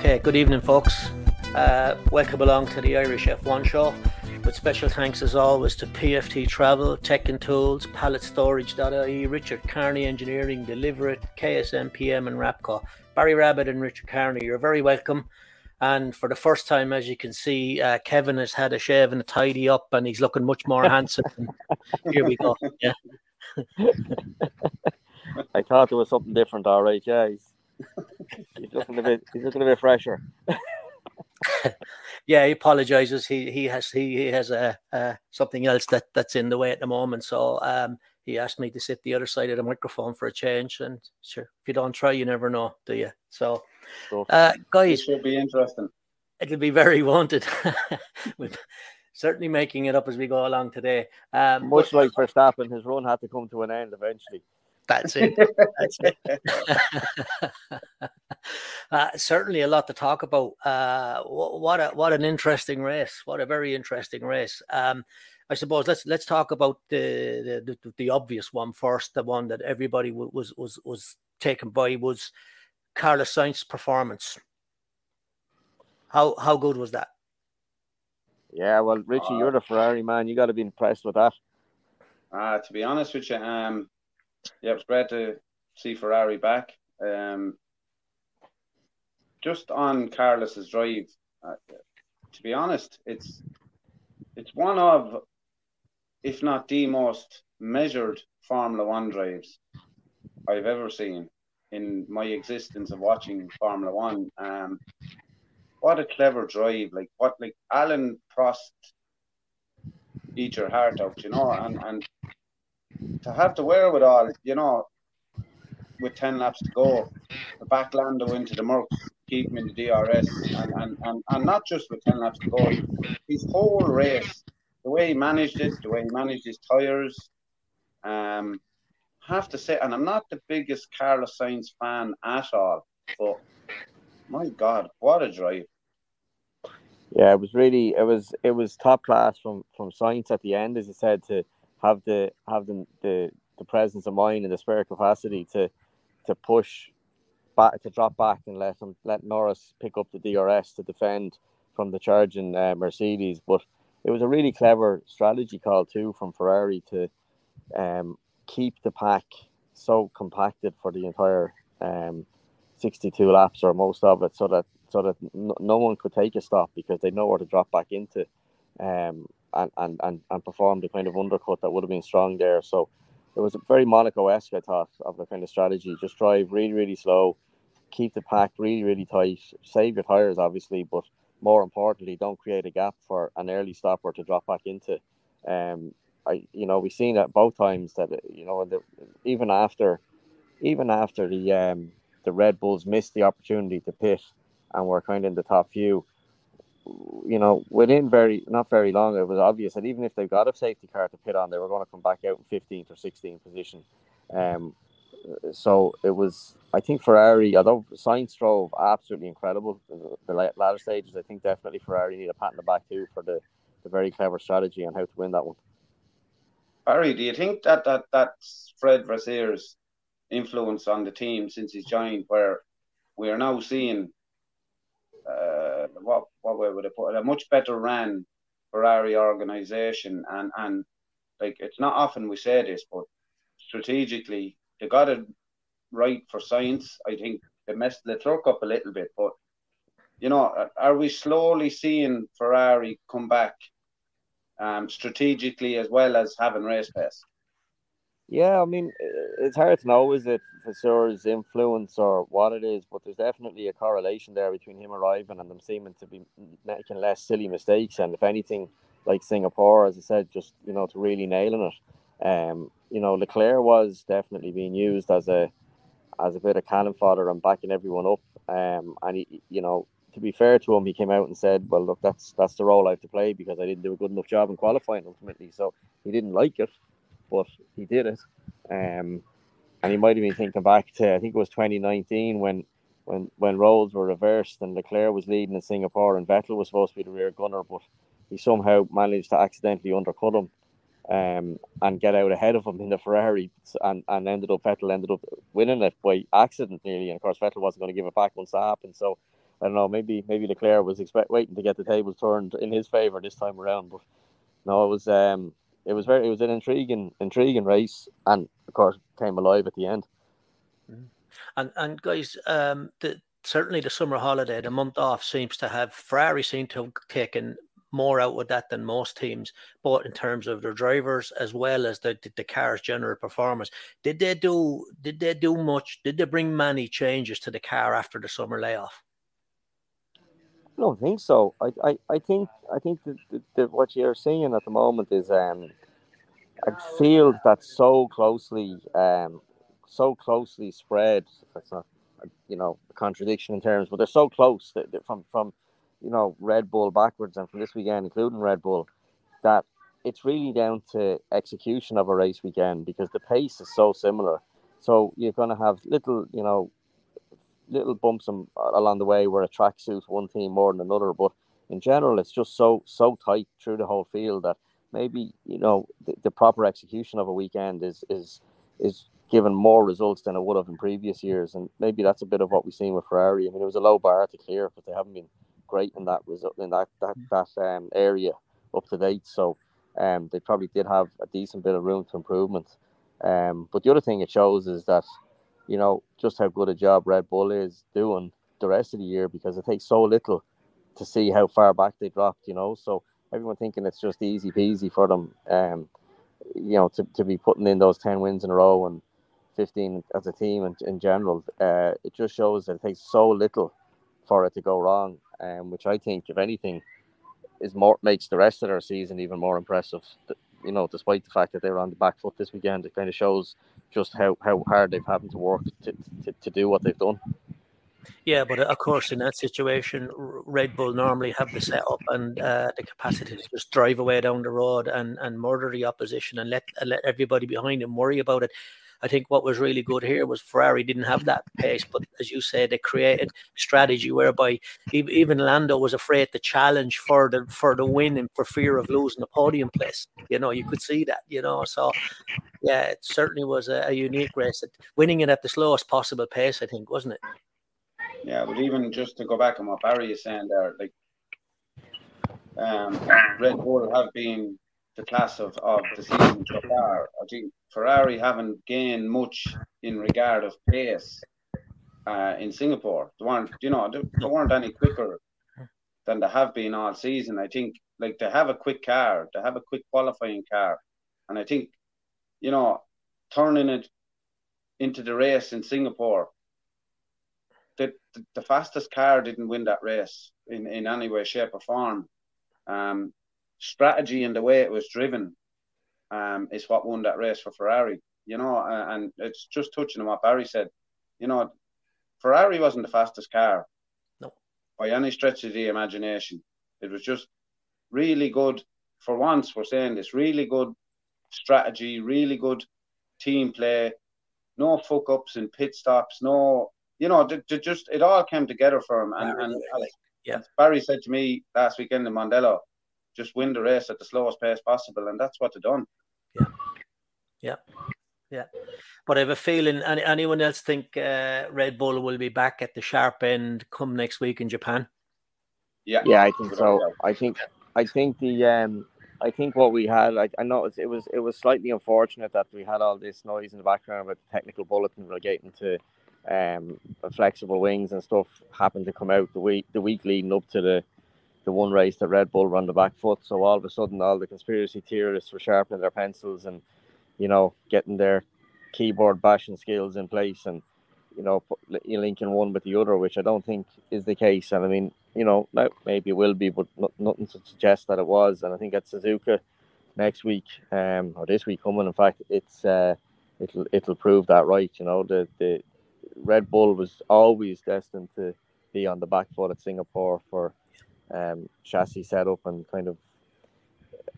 Okay, good evening, folks. Uh, welcome along to the Irish F1 show. With special thanks as always to PFT Travel, Tech and Tools, Pallet Storage.ie, Richard Kearney Engineering, Deliver It, KSM PM, and Rapco. Barry Rabbitt and Richard Kearney, you're very welcome. And for the first time, as you can see, uh, Kevin has had a shave and a tidy up, and he's looking much more handsome. Here we go. Yeah. I thought there was something different. All right, yeah, he's, he's looking a bit. He's looking a bit fresher. yeah, he apologizes. He he has he, he has a uh, something else that that's in the way at the moment. So um, he asked me to sit the other side of the microphone for a change. And sure, if you don't try, you never know, do you? So, uh, guys, it should be interesting. It'll be very wanted. certainly making it up as we go along today. Um, Much but, like Verstappen, his run had to come to an end eventually. That's it. That's it. uh, certainly a lot to talk about. Uh, what a what an interesting race! What a very interesting race. Um, I suppose let's let's talk about the, the the obvious one first. The one that everybody was was was taken by was Carlos Sainz's performance. How how good was that? Yeah, well, Richie, you're the Ferrari man. You got to be impressed with that. Uh, to be honest with you, um, yeah, it was great to see Ferrari back. Um, just on Carlos's drive, uh, to be honest, it's it's one of, if not the most measured Formula One drives I've ever seen in my existence of watching Formula One. Um, what a clever drive! Like what, like Alain Prost eat your heart out, you know, and and to have the wherewithal, you know, with 10 laps to go, the back Lando into the Mercs, keep him in the DRS, and, and, and, and not just with 10 laps to go, his whole race, the way he managed it, the way he managed his tyres, um, have to say, and I'm not the biggest Carlos Sainz fan at all, but my God, what a drive! Yeah, it was really it was it was top class from from Sainz at the end, as you said, to have the have the the, the presence of mind and the spare capacity to to push back to drop back and let him let Norris pick up the DRS to defend from the charging uh, Mercedes. But it was a really clever strategy call too from Ferrari to um, keep the pack so compacted for the entire um, 62 laps or most of it, so that so that no one could take a stop because they know where to drop back into. Um, and, and, and, and perform the kind of undercut that would have been strong there. So it was a very Monaco esque, I thought, of the kind of strategy. Just drive really, really slow, keep the pack really, really tight, save your tyres, obviously, but more importantly, don't create a gap for an early stopper to drop back into. Um, I, you know, we've seen that both times that you know, the, even after, even after the um, the Red Bulls missed the opportunity to pit and were kind of in the top few, you know, within very not very long, it was obvious that even if they got a safety car to pit on, they were going to come back out in 15th or 16th position. Um, so it was, I think Ferrari, although Sainz drove absolutely incredible the latter stages, I think definitely Ferrari need a pat in the back too for the, the very clever strategy on how to win that one. Barry, do you think that that that's Fred Vasseur's influence on the team since he's joined, where we are now seeing uh, what what way would I put it? A much better ran Ferrari organization, and and like it's not often we say this, but strategically they got it right for Sainz. I think they messed the truck up a little bit, but you know, are we slowly seeing Ferrari come back um, strategically as well as having race pace? Yeah, I mean, it's hard to know is it Vasseur's influence or what it is, but there's definitely a correlation there between him arriving and them seeming to be making less silly mistakes. And if anything, like Singapore, as I said, just you know, to really nailing it. Um, you know, Leclerc was definitely being used as a as a bit of cannon fodder and backing everyone up. Um, and he, you know, to be fair to him, he came out and said, "Well, look, that's that's the role I have to play because I didn't do a good enough job in qualifying ultimately." So he didn't like it but he did it. Um, and he might have been thinking back to I think it was 2019 when when when roles were reversed and Leclerc was leading in Singapore and Vettel was supposed to be the rear gunner, but he somehow managed to accidentally undercut him um, and get out ahead of him in the Ferrari and, and ended up Vettel ended up winning it by accident nearly. And of course Vettel wasn't going to give it back once that happened. So I don't know. Maybe maybe Leclerc was expect waiting to get the tables turned in his favor this time around. But no, it was um, it was very it was an intriguing intriguing race, and of course came alive at the end. Mm-hmm. And and guys, um, the certainly the summer holiday, the month off seems to have Ferrari seem to have taken more out with that than most teams, both in terms of their drivers as well as the, the, the car's general performance. Did they do did they do much? Did they bring many changes to the car after the summer layoff? I don't think so. I, I, I think I think that, what you're seeing at the moment is um, a field that's so closely um, so closely spread. That's not you know a contradiction in terms, but they're so close that, that from from you know, Red Bull backwards and from this weekend, including Red Bull, that it's really down to execution of a race weekend because the pace is so similar. So you're going to have little, you know, little bumps along the way where a track suits one team more than another. But in general, it's just so so tight through the whole field that maybe you know the, the proper execution of a weekend is is is given more results than it would have in previous years. And maybe that's a bit of what we've seen with Ferrari. I mean, it was a low bar to clear, but they haven't been great in that result in that that mm. that um, area up to date. So um, they probably did have a decent bit of room to improvement. Um, but the other thing it shows is that you know just how good a job Red Bull is doing the rest of the year because it takes so little to see how far back they dropped. You know, so everyone thinking it's just easy peasy for them. Um, you know, to, to be putting in those ten wins in a row and 15 as a team in, in general, uh, it just shows that it takes so little for it to go wrong um, which I think, if anything, is more makes the rest of their season even more impressive. You know, despite the fact that they were on the back foot this weekend, it kind of shows just how, how hard they've had to work to, to, to do what they've done. Yeah, but of course, in that situation, Red Bull normally have the setup and uh, the capacity to just drive away down the road and, and murder the opposition and let let everybody behind them worry about it. I think what was really good here was Ferrari didn't have that pace, but as you said, they created strategy whereby even Lando was afraid to challenge for the for the win and for fear of losing the podium place. You know, you could see that. You know, so yeah, it certainly was a, a unique race. Winning it at the slowest possible pace, I think, wasn't it? Yeah, but even just to go back on what Barry is saying there, like um, Red Bull have been the class of, of the season so far. I think Ferrari haven't gained much in regard of pace uh, in Singapore. They weren't, you know, they weren't any quicker than they have been all season. I think like they have a quick car, they have a quick qualifying car, and I think, you know, turning it into the race in Singapore. The, the, the fastest car didn't win that race in, in any way, shape, or form. Um, strategy and the way it was driven um, is what won that race for Ferrari. You know, and it's just touching on what Barry said. You know, Ferrari wasn't the fastest car. No. By any stretch of the imagination. It was just really good. For once, we're saying this really good strategy, really good team play, no fuck ups in pit stops, no, you know, just it all came together for him. And, and yeah. Barry said to me last weekend in Mondello, just win the race at the slowest pace possible, and that's what they've done. Yeah, yeah, yeah. But I have a feeling. Any, anyone else think uh, Red Bull will be back at the sharp end come next week in Japan? Yeah, yeah, I think so. I think I think the um, I think what we had, I, I know it was it was slightly unfortunate that we had all this noise in the background about the technical bulletin relating to um, flexible wings and stuff happened to come out the week the week leading up to the the one race that Red Bull run the back foot. So all of a sudden, all the conspiracy theorists were sharpening their pencils and, you know, getting their keyboard bashing skills in place and, you know, linking one with the other, which I don't think is the case. And I mean, you know, maybe it will be, but not, nothing to suggest that it was. And I think at Suzuka next week, um, or this week coming, in fact, it's uh, it'll it'll prove that right. You know, the the Red Bull was always destined to be on the back foot at Singapore for um, chassis setup and kind of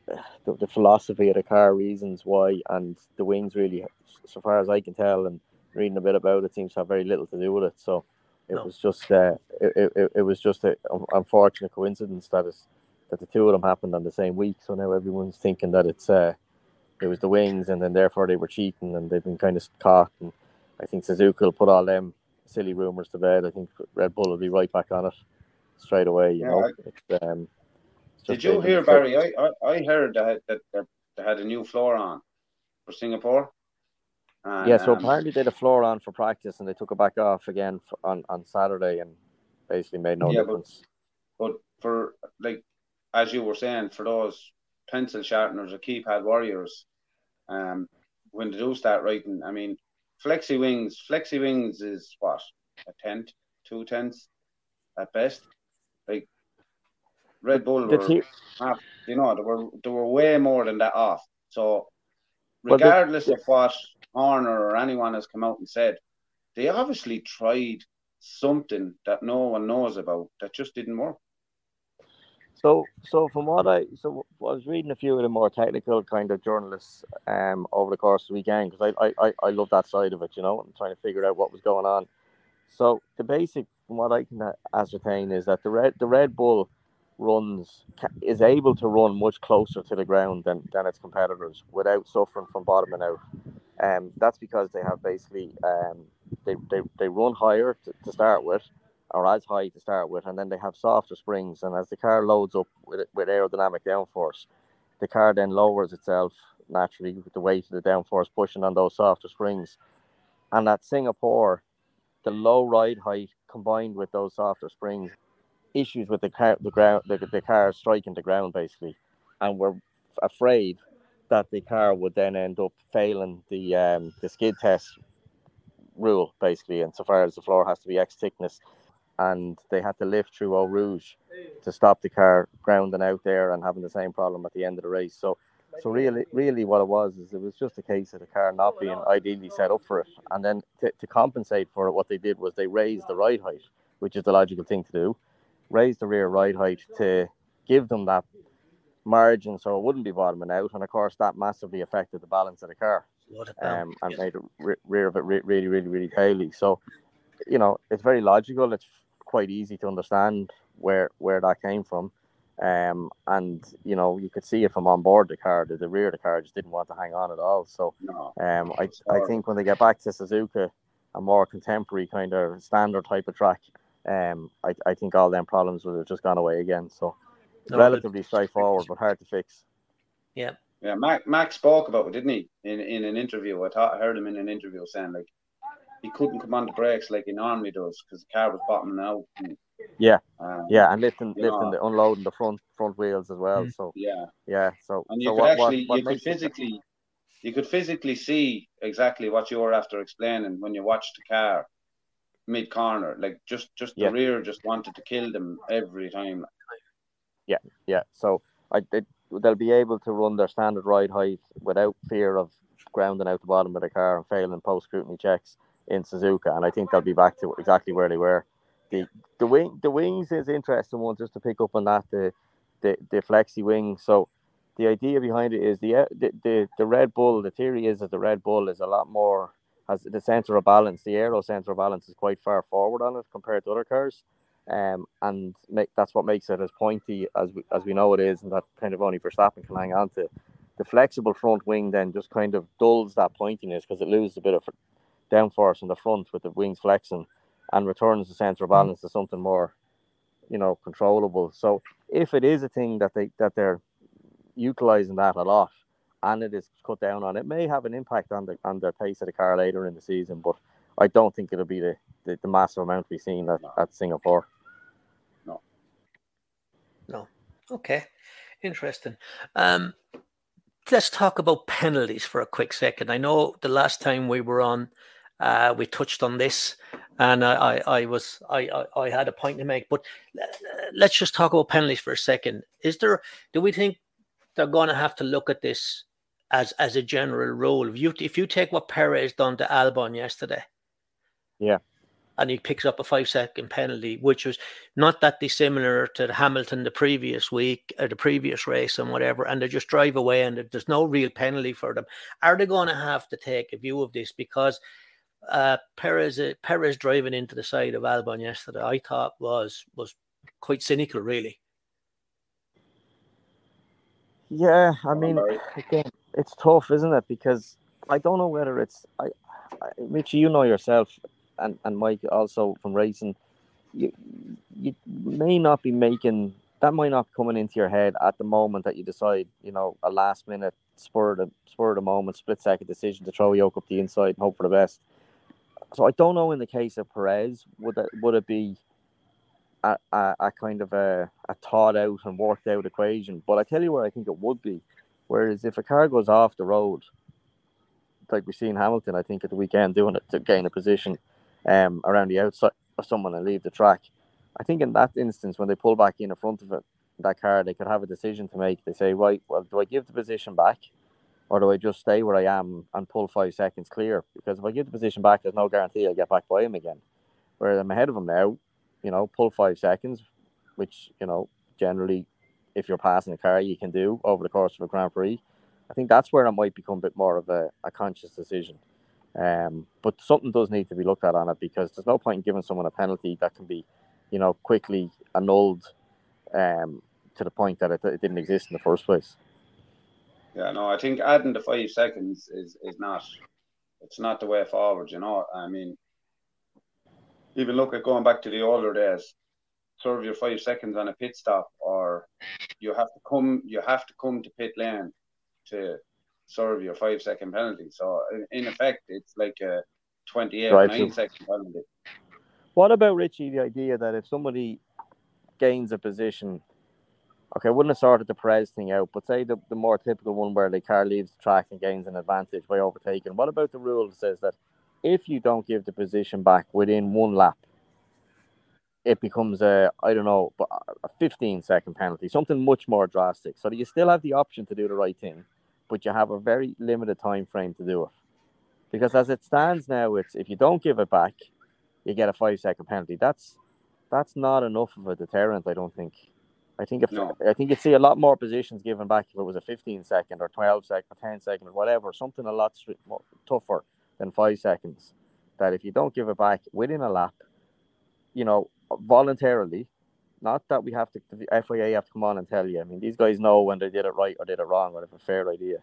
the, the, philosophy of the car, reasons why, and the wings really, so far as I can tell and reading a bit about it, seems to have very little to do with it. So it no. was just uh, it, it, it was just an unfortunate coincidence that is that the two of them happened on the same week. So now everyone's thinking that it's uh, it was the wings, and then therefore they were cheating, and they've been kind of caught. And I think Suzuka will put all them silly rumours to bed. I think Red Bull will be right back on it straight away. You yeah, know, I, um, did you hear Barry? I, I, I heard that, that they had a new floor on for Singapore. And, yeah, so um, apparently they had a floor on for practice, and they took it back off again for, on on Saturday, and basically made no yeah, difference. But, but for like as you were saying, for those pencil sharpeners or keypad warriors, um, when they do start writing, I mean, flexi wings, flexi wings is what a tenth, two tenths at best. Red Bull were half, you know, they were they were way more than that off. So regardless well, of what Horner or anyone has come out and said, they obviously tried something that no one knows about that just didn't work. So, so from what I so I was reading a few of the more technical kind of journalists um over the course of the weekend because I, I I love that side of it, you know, and trying to figure out what was going on. So the basic, from what I can ascertain, is that the red the Red Bull runs is able to run much closer to the ground than, than its competitors without suffering from bottoming out. Um, that's because they have basically um, they, they, they run higher to, to start with, or as high to start with, and then they have softer springs. And as the car loads up with, with aerodynamic downforce, the car then lowers itself naturally with the weight of the downforce pushing on those softer springs. And at Singapore, the low ride height combined with those softer springs issues with the car, the ground, the, the car striking the ground basically, and we're afraid that the car would then end up failing the um, the skid test rule basically, insofar as the floor has to be X thickness, and they had to lift through Eau Rouge to stop the car grounding out there and having the same problem at the end of the race. So. So really, really, what it was is it was just a case of the car not being ideally set up for it, and then to, to compensate for it, what they did was they raised the ride height, which is the logical thing to do, raise the rear ride height to give them that margin so it wouldn't be bottoming out. And of course, that massively affected the balance of the car um, and made the rear of it re- really, really, really taily. So, you know, it's very logical. It's quite easy to understand where where that came from. Um, and you know, you could see it from on board the car that the rear of the car just didn't want to hang on at all. So, um, I, I think when they get back to Suzuka, a more contemporary kind of standard type of track, um, I, I think all them problems would have just gone away again. So no, relatively but... straightforward, but hard to fix. Yeah. Yeah, Mac, Mac spoke about it, didn't he? In in an interview, I thought I heard him in an interview saying like he couldn't come on the brakes like he normally does because the car was bottoming out. And, yeah, um, yeah, and lifting lifting know, the unloading the front front wheels as well. Mm. So yeah, yeah. So and you so could what, actually what, what you could physically you could physically see exactly what you were after explaining when you watched the car mid corner. Like just just the yeah. rear just wanted to kill them every time. Yeah, yeah. So I they, they'll be able to run their standard ride height without fear of grounding out the bottom of the car and failing post scrutiny checks in Suzuka, and I think they'll be back to exactly where they were. The the wing the wings is interesting one just to pick up on that the the, the flexi wing. So the idea behind it is the, uh, the the the Red Bull. The theory is that the Red Bull is a lot more has the center of balance, the aero center of balance is quite far forward on it compared to other cars. Um, and make, that's what makes it as pointy as we, as we know it is, and that kind of only Verstappen can hang on to. The flexible front wing then just kind of dulls that pointiness because it loses a bit of downforce in the front with the wings flexing, and returns the center of mm. balance to something more, you know, controllable. So if it is a thing that they that they're utilizing that a lot, and it is cut down on, it may have an impact on the on the pace of the car later in the season. But I don't think it'll be the, the, the massive amount we've seen at, no. at Singapore. No. No. Okay. Interesting. Um, let's talk about penalties for a quick second. I know the last time we were on, uh, we touched on this, and I, I, I was I, I, I had a point to make. But let's just talk about penalties for a second. Is there? Do we think they're going to have to look at this as as a general rule. If you if you take what Perez done to Albon yesterday, yeah, and he picks up a five second penalty, which was not that dissimilar to Hamilton the previous week or the previous race and whatever, and they just drive away and there's no real penalty for them. Are they going to have to take a view of this because? Uh, Perez uh, Perez driving into the side of Albon yesterday, I thought was was quite cynical, really. Yeah, I mean, again, it's tough, isn't it? Because I don't know whether it's I, I you know yourself. and, and Mike also from racing, you you may not be making that might not be coming into your head at the moment that you decide, you know, a last minute spur of the spur of the moment, split second decision to throw yoke up the inside and hope for the best. So I don't know in the case of Perez, would that would it be a, a, a kind of a, a thought out and worked out equation? But I tell you where I think it would be. Whereas if a car goes off the road, like we see in Hamilton, I think at the weekend doing it to gain a position um, around the outside of someone and leave the track. I think in that instance, when they pull back in in front of it, that car, they could have a decision to make. They say, right, well, do I give the position back, or do I just stay where I am and pull five seconds clear? Because if I give the position back, there's no guarantee I'll get back by him again. Whereas I'm ahead of him now, you know, pull five seconds, which you know generally, if you're passing a car, you can do over the course of a Grand Prix. I think that's where it might become a bit more of a, a conscious decision. Um, but something does need to be looked at on it because there's no point in giving someone a penalty that can be, you know, quickly annulled um, to the point that it, it didn't exist in the first place. Yeah, no, I think adding the five seconds is, is not it's not the way forward, you know. I mean even look at going back to the older days, serve your five seconds on a pit stop or you have to come you have to come to pit lane to serve your five second penalty. So in, effect it's like a twenty eight right, nine second penalty. What about Richie the idea that if somebody gains a position okay, I wouldn't have sorted the Perez thing out, but say the, the more typical one where the car leaves the track and gains an advantage by overtaking. What about the rule that says that if you don't give the position back within one lap, it becomes a I don't know, but a 15 second penalty, something much more drastic. So that you still have the option to do the right thing, but you have a very limited time frame to do it. Because as it stands now, it's if you don't give it back, you get a five second penalty. That's that's not enough of a deterrent, I don't think. I think if no. I think you'd see a lot more positions given back if it was a 15 second or 12 second or 10 second or whatever, something a lot more, tougher than five seconds. That if you don't give it back within a lap, you know, voluntarily, not that we have to, the FIA have to come on and tell you. I mean, these guys know when they did it right or did it wrong or have a fair idea.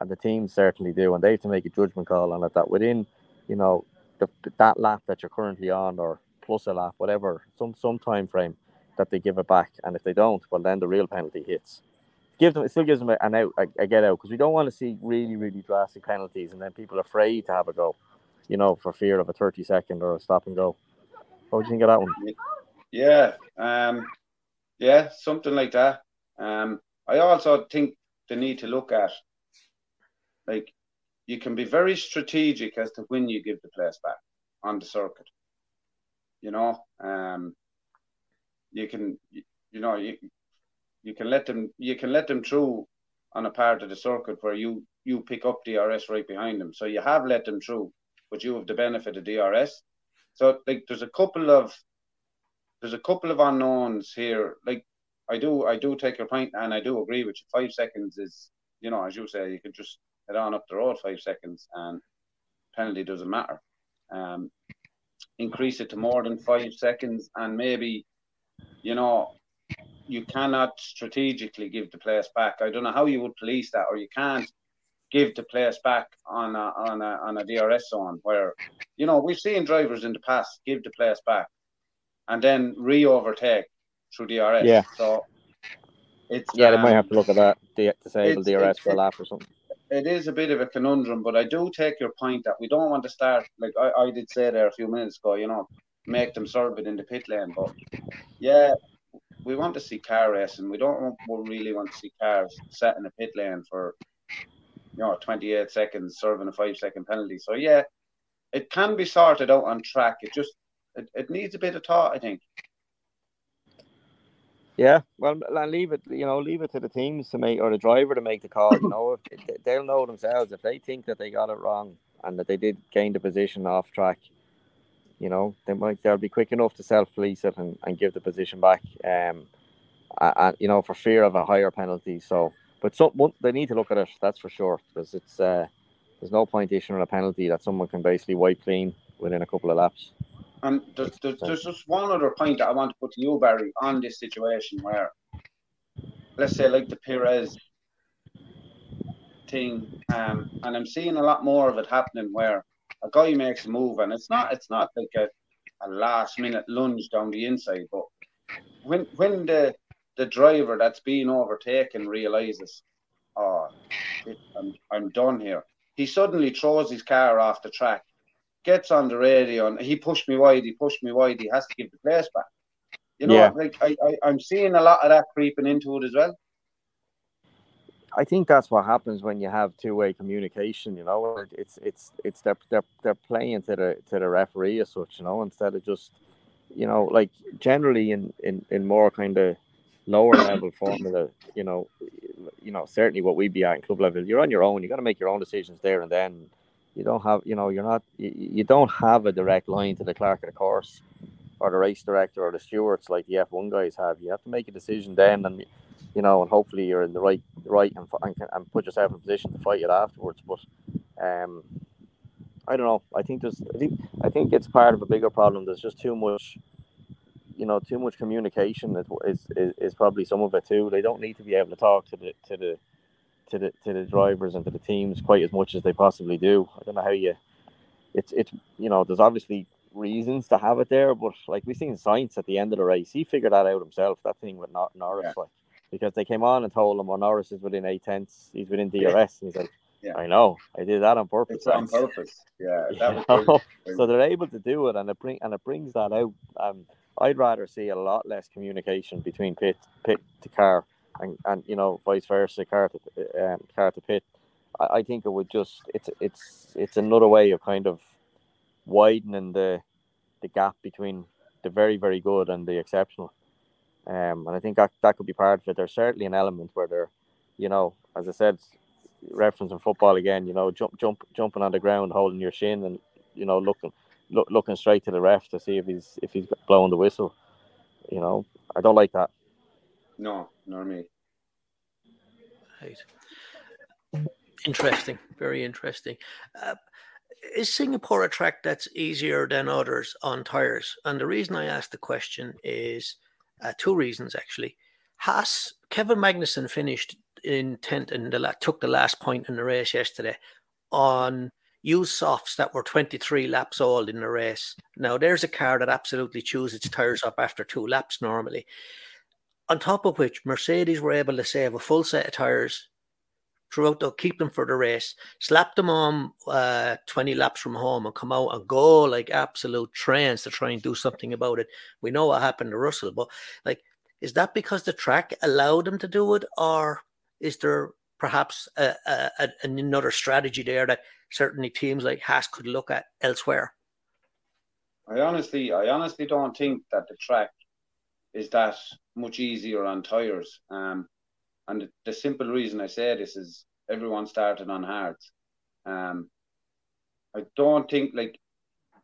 And the teams certainly do. And they have to make a judgment call on it that within, you know, the, that lap that you're currently on or plus a lap, whatever, some some time frame, that they give it back. And if they don't, well, then the real penalty hits. Give them, it still gives them an out, a, a get out, because we don't want to see really, really drastic penalties, and then people are afraid to have a go, you know, for fear of a thirty second or a stop and go. What do you think of that one? Yeah, um, yeah, something like that. Um, I also think they need to look at, like, you can be very strategic as to when you give the place back on the circuit. You know, um, you can you know you you can let them you can let them through on a part of the circuit where you you pick up DRS right behind them. So you have let them through, but you have the benefit of DRS. So like there's a couple of there's a couple of unknowns here. Like I do I do take your point and I do agree with you. Five seconds is you know as you say you can just head on up the road five seconds and penalty doesn't matter. Um, increase it to more than five seconds and maybe you know, you cannot strategically give the place back. I don't know how you would police that, or you can't give the place back on a, on a, on a DRS zone where, you know, we've seen drivers in the past give the place back and then re overtake through DRS. Yeah. So it's yeah, they um, might have to look at that, disable DRS for a lap or something. It is a bit of a conundrum, but I do take your point that we don't want to start like I, I did say there a few minutes ago. You know, make them serve it in the pit lane. But yeah, we want to see car racing. We don't want we really want to see cars set in a pit lane for you know 28 seconds serving a five second penalty. So yeah, it can be sorted out on track. It just it, it needs a bit of thought, I think. Yeah, well, leave it. You know, leave it to the teams to make or the driver to make the call. You know, they'll know themselves if they think that they got it wrong and that they did gain the position off track you know, they might they'll be quick enough to self police it and, and give the position back. Um, and you know, for fear of a higher penalty. So, but some they need to look at it. That's for sure because it's uh, there's no point issuing a penalty that someone can basically wipe clean within a couple of laps. And there's, there's, there's just one other point that I want to put to you, Barry, on this situation where, let's say, like the Perez thing, um, and I'm seeing a lot more of it happening where a guy makes a move, and it's not it's not like a, a last minute lunge down the inside, but when when the the driver that's being overtaken realizes, oh, I'm I'm done here. He suddenly throws his car off the track, gets on the radio, and he pushed me wide. He pushed me wide. He has to give the place back. You know, yeah. like I, I I'm seeing a lot of that creeping into it as well. I think that's what happens when you have two way communication. You know, it's it's it's they're they're they're playing to the to the referee as such. You know, instead of just you know like generally in in in more kind of lower level formula. You know, you know certainly what we'd be at in club level. You're on your own. You got to make your own decisions there and then. You don't have you know you're not you, you don't have a direct line to the clerk of the course or the race director or the stewards like the F1 guys have. You have to make a decision then and you know, and hopefully you're in the right, right, and, and, and put yourself in a position to fight it afterwards. But um, I don't know. I think there's, I think, I think it's part of a bigger problem. There's just too much, you know, too much communication is, is, is probably some of it too. They don't need to be able to talk to the to the to the to the drivers and to the teams quite as much as they possibly do. I don't know how you. It's it's you know there's obviously reasons to have it there, but like we've seen Sainz at the end of the race, he figured that out himself. That thing with Norris, yeah. like because they came on and told him, "Oh, Norris is within eight tenths. He's within DRS," yeah. and he's like, yeah. "I know, I did that on purpose." It's on purpose. Yeah, so they're able to do it, and it bring and it brings that out. Um, I'd rather see a lot less communication between pit pit to car, and, and you know vice versa, car to um, car to pit. I, I think it would just it's it's it's another way of kind of widening the the gap between the very very good and the exceptional. Um, and I think that, that could be part of it. There's certainly an element where they're, you know, as I said, referencing football again, you know, jump, jump, jumping on the ground, holding your shin, and you know, looking, look, looking straight to the ref to see if he's if he's blowing the whistle. You know, I don't like that. No, nor me. Right. Interesting, very interesting. Uh, is Singapore a track that's easier than others on tires? And the reason I ask the question is uh, two reasons actually. Haas, Kevin Magnussen finished in tenth and the, took the last point in the race yesterday on used softs that were 23 laps old in the race. Now, there's a car that absolutely chews its tires up after two laps normally. On top of which, Mercedes were able to save a full set of tires throughout, they'll keep them for the race, slap them on uh, 20 laps from home and come out and go like absolute trains to try and do something about it. We know what happened to Russell, but like, is that because the track allowed them to do it, or is there perhaps a, a, another strategy there that certainly teams like Haas could look at elsewhere? I honestly, I honestly don't think that the track is that much easier on tires. Um, and the, the simple reason I say this is everyone started on hards. Um, I don't think like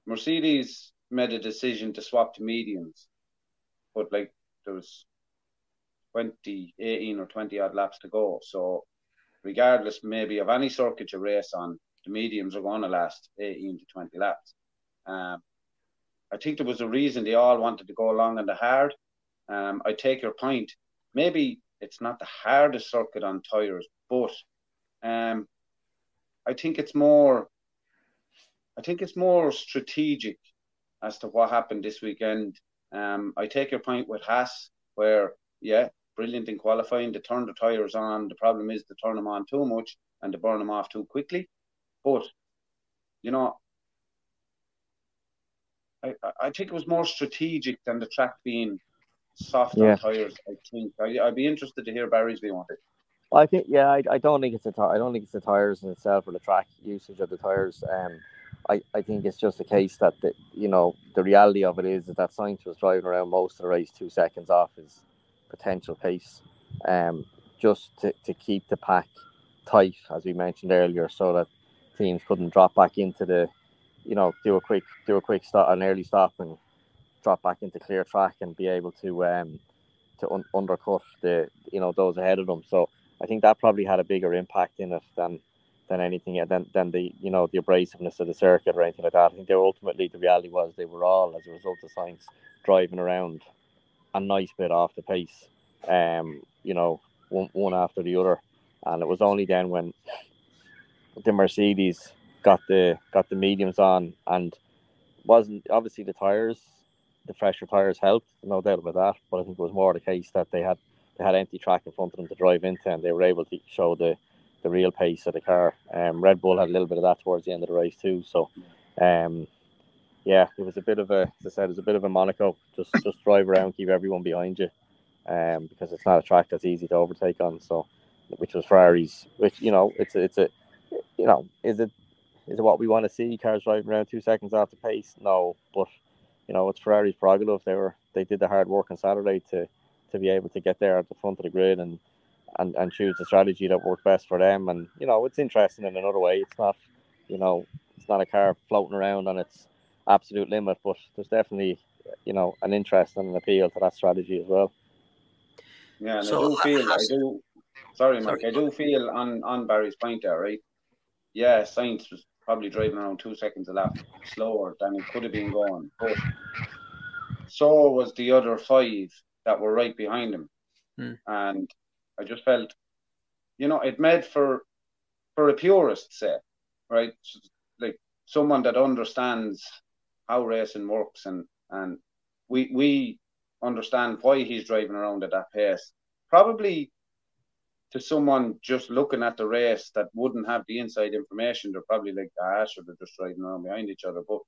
Mercedes made a decision to swap to mediums, but like there was 20, 18 or 20 odd laps to go. So regardless maybe of any circuit you race on, the mediums are going to last 18 to 20 laps. Um, I think there was a reason they all wanted to go along on the hard. Um, I take your point. Maybe it's not the hardest circuit on tires, but um, I think it's more. I think it's more strategic as to what happened this weekend. Um, I take your point with Haas, where yeah, brilliant in qualifying. They turn the tires on. The problem is they turn them on too much and they burn them off too quickly. But you know, I I think it was more strategic than the track being soft yeah. on tires. I think I, would be interested to hear Barry's view on it. I think yeah, I, I don't think it's the I don't think it's the tires in itself or the track usage of the tires. Um, I, I think it's just a case that the you know the reality of it is that Sainz was driving around most of the race two seconds off his potential pace, um, just to, to keep the pack tight as we mentioned earlier, so that teams couldn't drop back into the, you know, do a quick do a quick start, an early stop and drop back into clear track and be able to um, to un- undercut the you know those ahead of them. So I think that probably had a bigger impact in it than than anything than than the you know the abrasiveness of the circuit or anything like that. I think they were ultimately the reality was they were all as a result of Sainz driving around a nice bit off the pace, um, you know, one one after the other, and it was only then when the Mercedes got the got the mediums on, and wasn't obviously the tires, the fresher tires helped, no doubt about that. But I think it was more the case that they had they had empty track in front of them to drive into, and they were able to show the the real pace of the car. Um, Red Bull had a little bit of that towards the end of the race too. So, um, yeah, it was a bit of a, as I said, it was a bit of a Monaco. Just just drive around, keep everyone behind you, um, because it's not a track that's easy to overtake on. So, which was Ferrari's, which you know, it's a, it's a, you know, is it is it what we want to see? Cars driving around two seconds off the pace? No, but you know, it's Ferrari's prerogative. They were they did the hard work on Saturday to to be able to get there at the front of the grid and and, and choose the strategy that worked best for them. And you know, it's interesting in another way. It's not, you know, it's not a car floating around on its absolute limit, but there's definitely, you know, an interest and an appeal to that strategy as well. Yeah, and so, I do uh, feel, I do. Sorry, Mark. Sorry. I do feel on on Barry's point there, right? Yeah, Sainz was probably driving around two seconds a lap slower than he could have been going, but so was the other five that were right behind him. Hmm. And I just felt, you know, it made for for a purist, say, right, like someone that understands how racing works, and and we we understand why he's driving around at that pace. Probably to someone just looking at the race that wouldn't have the inside information, they're probably like, ah, should they're just driving around behind each other. But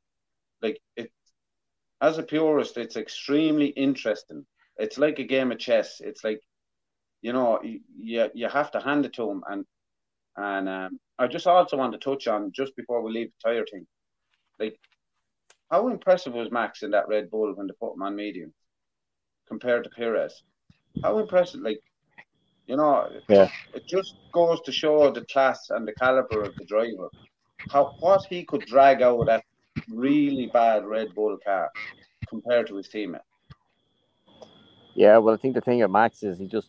like it, as a purist, it's extremely interesting. It's like a game of chess. It's like you know, you you have to hand it to him. And and um, I just also want to touch on just before we leave the tire thing, like how impressive was Max in that Red Bull when they put him on medium compared to Perez? How impressive! Like you know, yeah. it just goes to show the class and the caliber of the driver. How what he could drag out of that really bad Red Bull car compared to his teammate. Yeah, well, I think the thing at Max is he just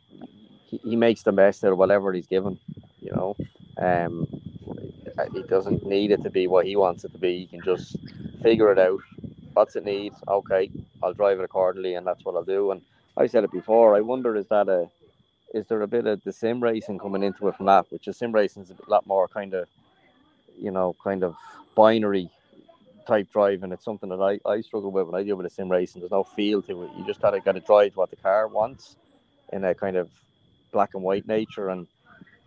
he, he makes the best out of whatever he's given. You know, um, he doesn't need it to be what he wants it to be. He can just figure it out. What's it needs? Okay, I'll drive it accordingly, and that's what I'll do. And I said it before. I wonder is that a is there a bit of the sim racing coming into it from that? Which the sim racing is a lot more kind of, you know, kind of binary type drive, and it's something that I, I struggle with when I deal with a sim racing. There's no feel to it. You just gotta gotta drive what the car wants in a kind of black and white nature. And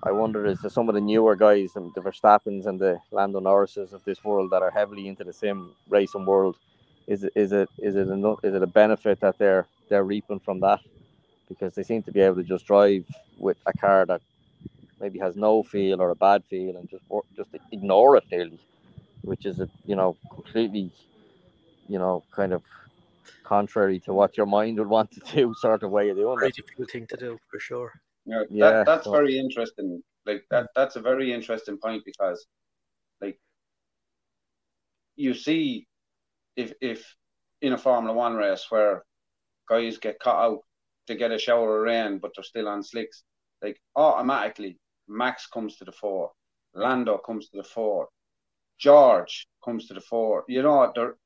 I wonder is there some of the newer guys, and the Verstappens and the Lando Norrises of this world that are heavily into the sim racing world, is it is it is it a, is it a benefit that they're they're reaping from that? Because they seem to be able to just drive with a car that maybe has no feel or a bad feel and just just ignore it nearly, which is a you know completely, you know, kind of contrary to what your mind would want to do, sort of way of doing Very difficult thing to do for sure. Yeah, yeah that, that's so. very interesting. Like that, that's a very interesting point because, like, you see, if if in a Formula One race where guys get caught out to get a shower of rain, but they're still on slicks, like automatically Max comes to the fore, Lando comes to the fore, George comes to the fore. You know, they're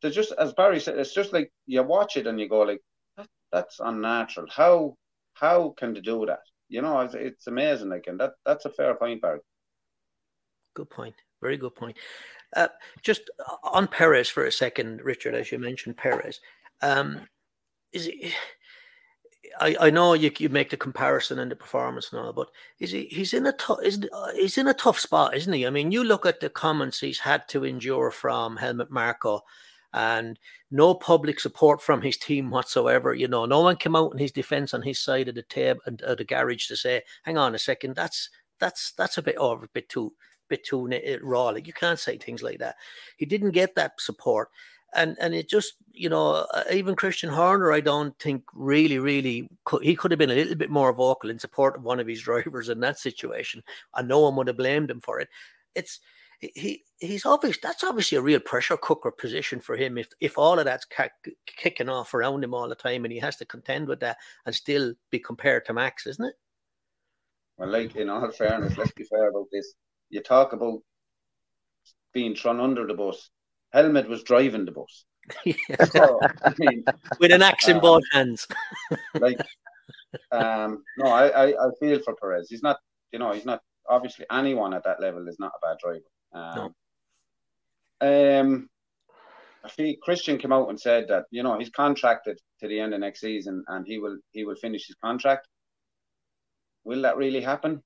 they're just as Barry said, it's just like you watch it and you go like, that, that's unnatural. How how can they do that? You know, it's, it's amazing. Like, and that that's a fair point, Barry. Good point. Very good point. Uh, just on Perez for a second, Richard, as you mentioned, Perez. Um, is it, I, I know you, you make the comparison and the performance and all, but is he he's in a tough he's in a tough spot, isn't he? I mean, you look at the comments he's had to endure from Helmut Marko and no public support from his team whatsoever. You know, no one came out in his defense on his side of the table and uh, the garage to say, "Hang on a second, that's that's that's a bit over, a bit too, bit too raw." Like you can't say things like that. He didn't get that support, and and it just you know uh, even Christian Horner, I don't think really really could, he could have been a little bit more vocal in support of one of his drivers in that situation, and no one would have blamed him for it. It's he he's obvious that's obviously a real pressure cooker position for him if if all of that's kicking off around him all the time and he has to contend with that and still be compared to Max, isn't it? Well, like in all fairness, let's be fair about this. You talk about being thrown under the bus. Helmut was driving the bus. so, I mean, with an axe in um, both hands. like, um, no, I, I, I feel for Perez. He's not, you know, he's not obviously anyone at that level is not a bad driver. Um, no. Um, I think Christian came out and said that you know he's contracted to the end of next season and he will he will finish his contract. Will that really happen?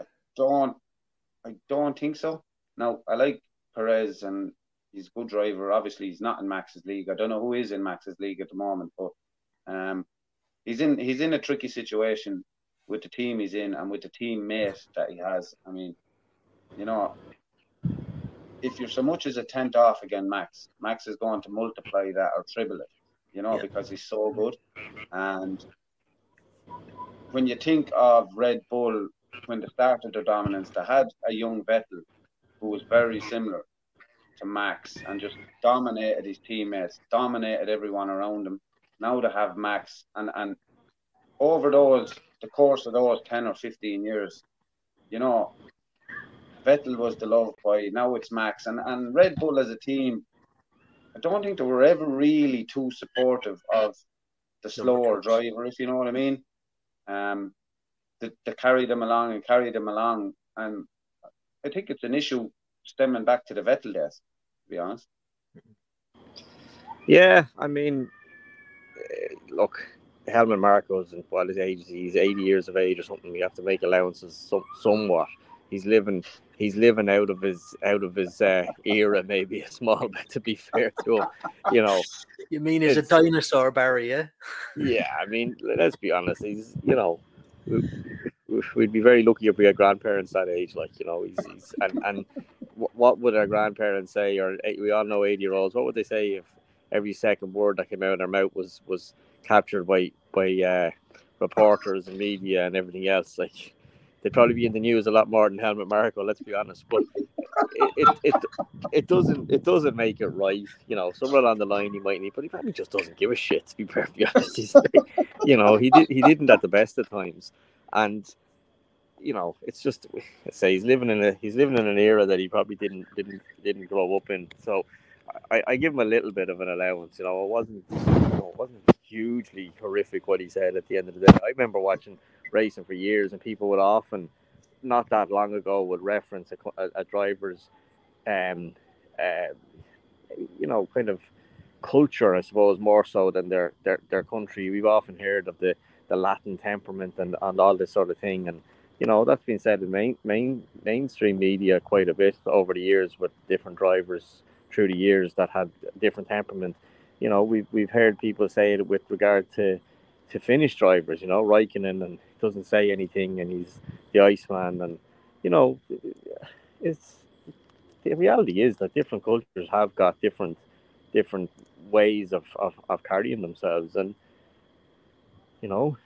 I don't. I don't think so. Now I like Perez and he's a good driver. Obviously, he's not in Max's league. I don't know who is in Max's league at the moment, but um, he's in he's in a tricky situation with the team he's in and with the teammate that he has. I mean, you know, if you're so much as a tenth off again, Max, Max is going to multiply that or triple it, you know, yeah. because he's so good. And when you think of Red Bull, when they started their dominance, they had a young Vettel who was very similar to Max and just dominated his teammates, dominated everyone around him. Now they have Max, and and over those the course of those ten or fifteen years, you know, Vettel was the love boy. Now it's Max, and and Red Bull as a team. I don't think they were ever really too supportive of the slower driver, if you know what I mean. Um, to, to carry them along and carry them along, and I think it's an issue stemming back to the Vettel days. To be honest. Yeah, I mean, eh, look, Helmut Marko's, and while his age? He's 80 years of age or something. We have to make allowances some, somewhat. He's living he's living out of his out of his uh, era maybe a small bit to be fair to him you know. You mean he's a dinosaur barry yeah? Yeah i mean let's be honest. He's you know we'd be very lucky if we had grandparents that age like you know he's, he's and and what would our grandparents say or we all know 80 year olds what would they say if every second word that came out of their mouth was was captured by by uh, reporters and media and everything else like they'd probably be in the news a lot more than Helmut Marko. Let's be honest, but it, it, it, it doesn't it doesn't make it right. You know, somewhere along the line he might need, but he probably just doesn't give a shit. To be perfectly honest, He's you know, he did he didn't at the best of times, and you know, it's just say he's living in a he's living in an era that he probably didn't didn't didn't grow up in. So I, I give him a little bit of an allowance. You know, it wasn't you know, it wasn't hugely horrific what he said at the end of the day. I remember watching racing for years, and people would often, not that long ago, would reference a, a, a driver's, um, uh, you know, kind of culture, I suppose, more so than their, their their country. We've often heard of the the Latin temperament and, and all this sort of thing, and you know that's been said in main, main mainstream media quite a bit over the years with different drivers through the years that had different temperament. You know, we've we've heard people say it with regard to to Finnish drivers. You know, Raikkonen and doesn't say anything, and he's the Iceman, and you know, it's the reality is that different cultures have got different different ways of, of, of carrying themselves, and you know,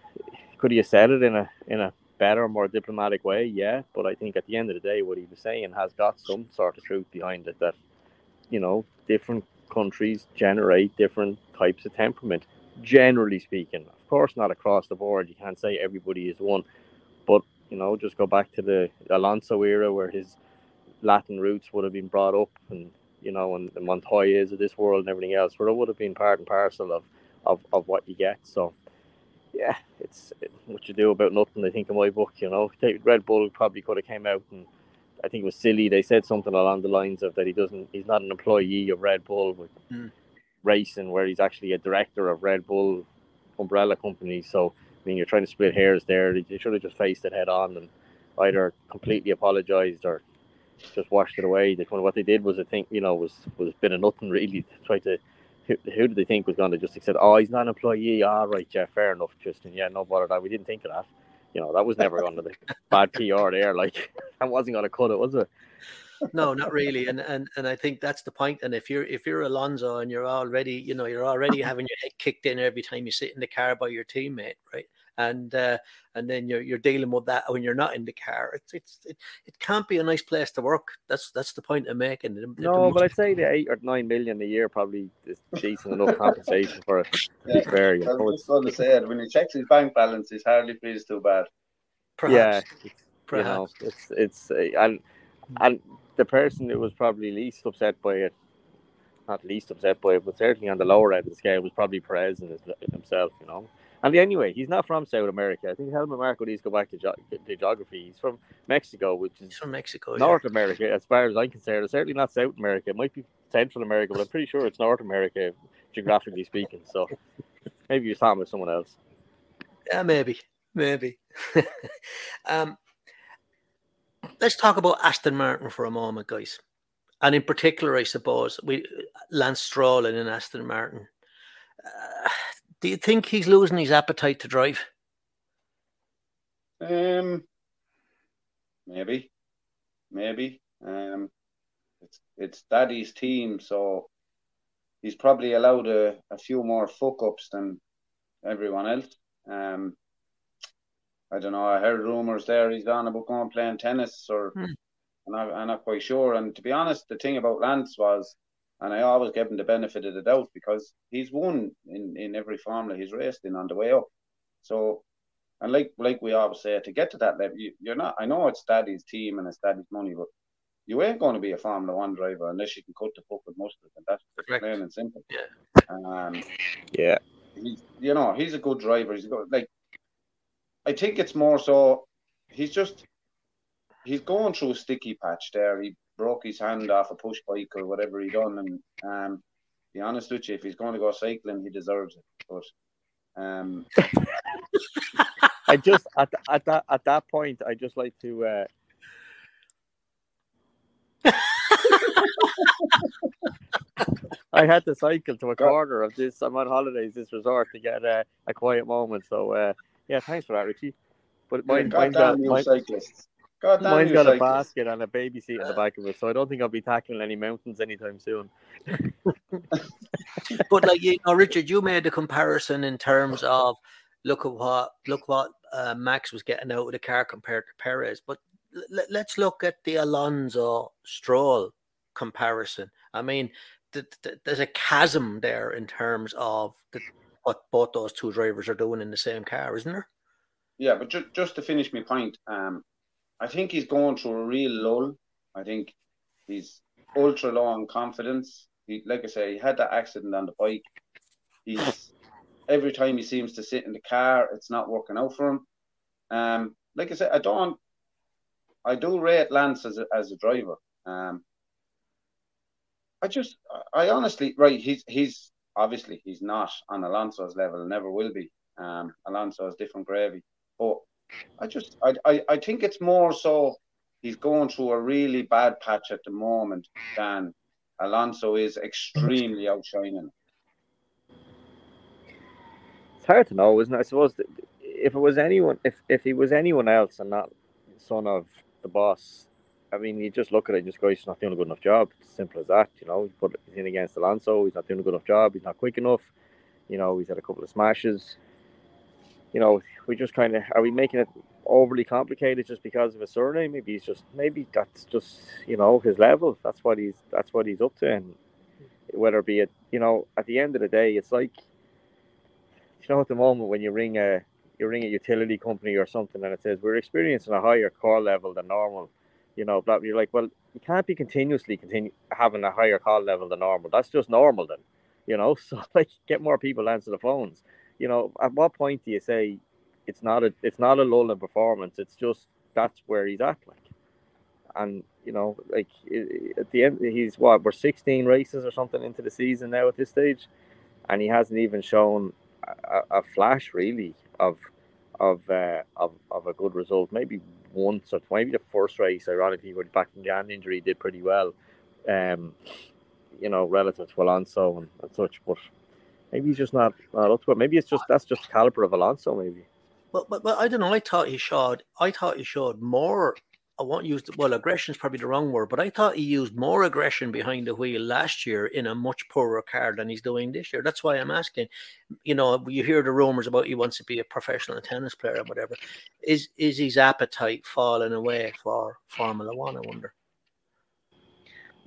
could he have said it in a in a better, more diplomatic way? Yeah, but I think at the end of the day, what he was saying has got some sort of truth behind it. That you know, different countries generate different types of temperament generally speaking. Of course, not across the board. You can't say everybody is one, but you know, just go back to the Alonso era where his Latin roots would have been brought up, and you know, and the Montoya's of this world and everything else, where it would have been part and parcel of of, of what you get. So, yeah, it's it, what you do about nothing. I think in my book, you know, Red Bull probably could have came out and. I think it was silly. They said something along the lines of that he doesn't, he's not an employee of Red Bull, but mm racing where he's actually a director of Red Bull umbrella company. So I mean, you're trying to split hairs there. They should have just faced it head on and either completely apologized or just washed it away. They, what they did was, I think, you know, was was a bit of nothing really. To try to who, who did they think was going to just accept? Oh, he's not an employee. All right, yeah, fair enough, Tristan. Yeah, no bother that. We didn't think of that. You know, that was never going to be bad PR there. Like that wasn't going to cut it, was it? no, not really. And and and I think that's the point. And if you're if you're Alonso and you're already, you know, you're already having your head kicked in every time you sit in the car by your teammate, right? And uh, and then you're you're dealing with that when you're not in the car. It's it's it, it can't be a nice place to work. That's that's the point I'm making. no, but I'd say the eight or nine million a year probably is decent enough compensation for it. To yeah, be fair, you I was going to say it. When he checks his bank balance, he's hardly feels too bad. Perhaps. Yeah, Perhaps. you know, it's it's uh, and and the person who was probably least upset by it not least upset by it, but certainly on the lower end of the scale was probably Perez and himself, you know. And anyway, he's not from South America. I think Helmut Marko needs to go back to, ge- to geography. He's from Mexico, which is He's from Mexico. North yeah. America, as far as I'm concerned. It's certainly not South America. It might be Central America, but I'm pretty sure it's North America, geographically speaking. So maybe you're talking with someone else. Yeah, maybe, maybe. um, let's talk about Aston Martin for a moment, guys, and in particular, I suppose we Lance Stroll and in Aston Martin. Uh, do you think he's losing his appetite to drive? Um, maybe, maybe. Um, it's it's Daddy's team, so he's probably allowed a, a few more fuck ups than everyone else. Um, I don't know. I heard rumors there he's on about going playing tennis, or Hmm. I'm, not, I'm not quite sure. And to be honest, the thing about Lance was, and I always give him the benefit of the doubt because he's won in, in every formula he's raced in on the way up. So, and like like we always say, to get to that level, you, you're not. I know it's Daddy's team and it's Daddy's money, but you ain't going to be a Formula One driver unless you can cut the fucking mustard, and that's Correct. plain and simple. Yeah. Um, Yeah. he's you know he's a good driver. He's a good like. I think it's more so he's just he's going through a sticky patch there. He broke his hand off a push bike or whatever he done, and um, be honest with you, if he's going to go cycling, he deserves it. But um, I just at at that at that point, I just like to. Uh... I had to cycle to a corner of this. I'm on holidays, this resort, to get uh, a quiet moment. So uh, yeah, thanks for that, Richie. But mine, mine's got, goddamn mine, cyclists. Goddamn mine's you got a basket and a baby seat in the back of it, so I don't think I'll be tackling any mountains anytime soon. but like you know, Richard, you made the comparison in terms of look at what look what uh, Max was getting out of the car compared to Perez. But l- let's look at the Alonso Stroll comparison. I mean, th- th- there's a chasm there in terms of the, what both those two drivers are doing in the same car, isn't there? Yeah, but ju- just to finish my point, um, I think he's going through a real lull. I think he's ultra low on confidence. He, like I say, he had that accident on the bike. He's every time he seems to sit in the car, it's not working out for him. Um, like I said, I don't. I do rate Lance as a, as a driver. Um, I just, I honestly, right? He's he's obviously he's not on Alonso's level, never will be. Um, Alonso is different gravy, but I just, I, I, I think it's more so he's going through a really bad patch at the moment than Alonso is extremely outshining. It's hard to know, isn't it? I suppose if it was anyone, if if he was anyone else and not son of the boss, I mean, you just look at it and just go, he's not doing a good enough job. It's simple as that, you know. But he's in against Alonso, he's not doing a good enough job. He's not quick enough. You know, he's had a couple of smashes. You know, we just kind of are we making it overly complicated just because of his surname? Maybe he's just maybe that's just you know his level. That's what he's that's what he's up to, and whether it be it, you know, at the end of the day, it's like you know at the moment when you ring a you ring a utility company or something and it says we're experiencing a higher call level than normal you know blah, you're like well you can't be continuously continue having a higher call level than normal that's just normal then you know so like get more people answer the phones you know at what point do you say it's not a it's not a lull in performance it's just that's where he's at like and you know like at the end he's what we're 16 races or something into the season now at this stage and he hasn't even shown a, a flash really of of uh, of of a good result. Maybe once or maybe the first race, ironically, when back from the hand injury, did pretty well. Um, you know, relative to Alonso and, and such, but maybe he's just not not up to it. Maybe it's just that's just the caliber of Alonso. Maybe. But, but, but I don't know. I thought he showed. I thought he showed more. I won't use the, well. Aggression is probably the wrong word, but I thought he used more aggression behind the wheel last year in a much poorer car than he's doing this year. That's why I'm asking. You know, you hear the rumors about he wants to be a professional tennis player or whatever. Is is his appetite falling away for Formula One? I wonder.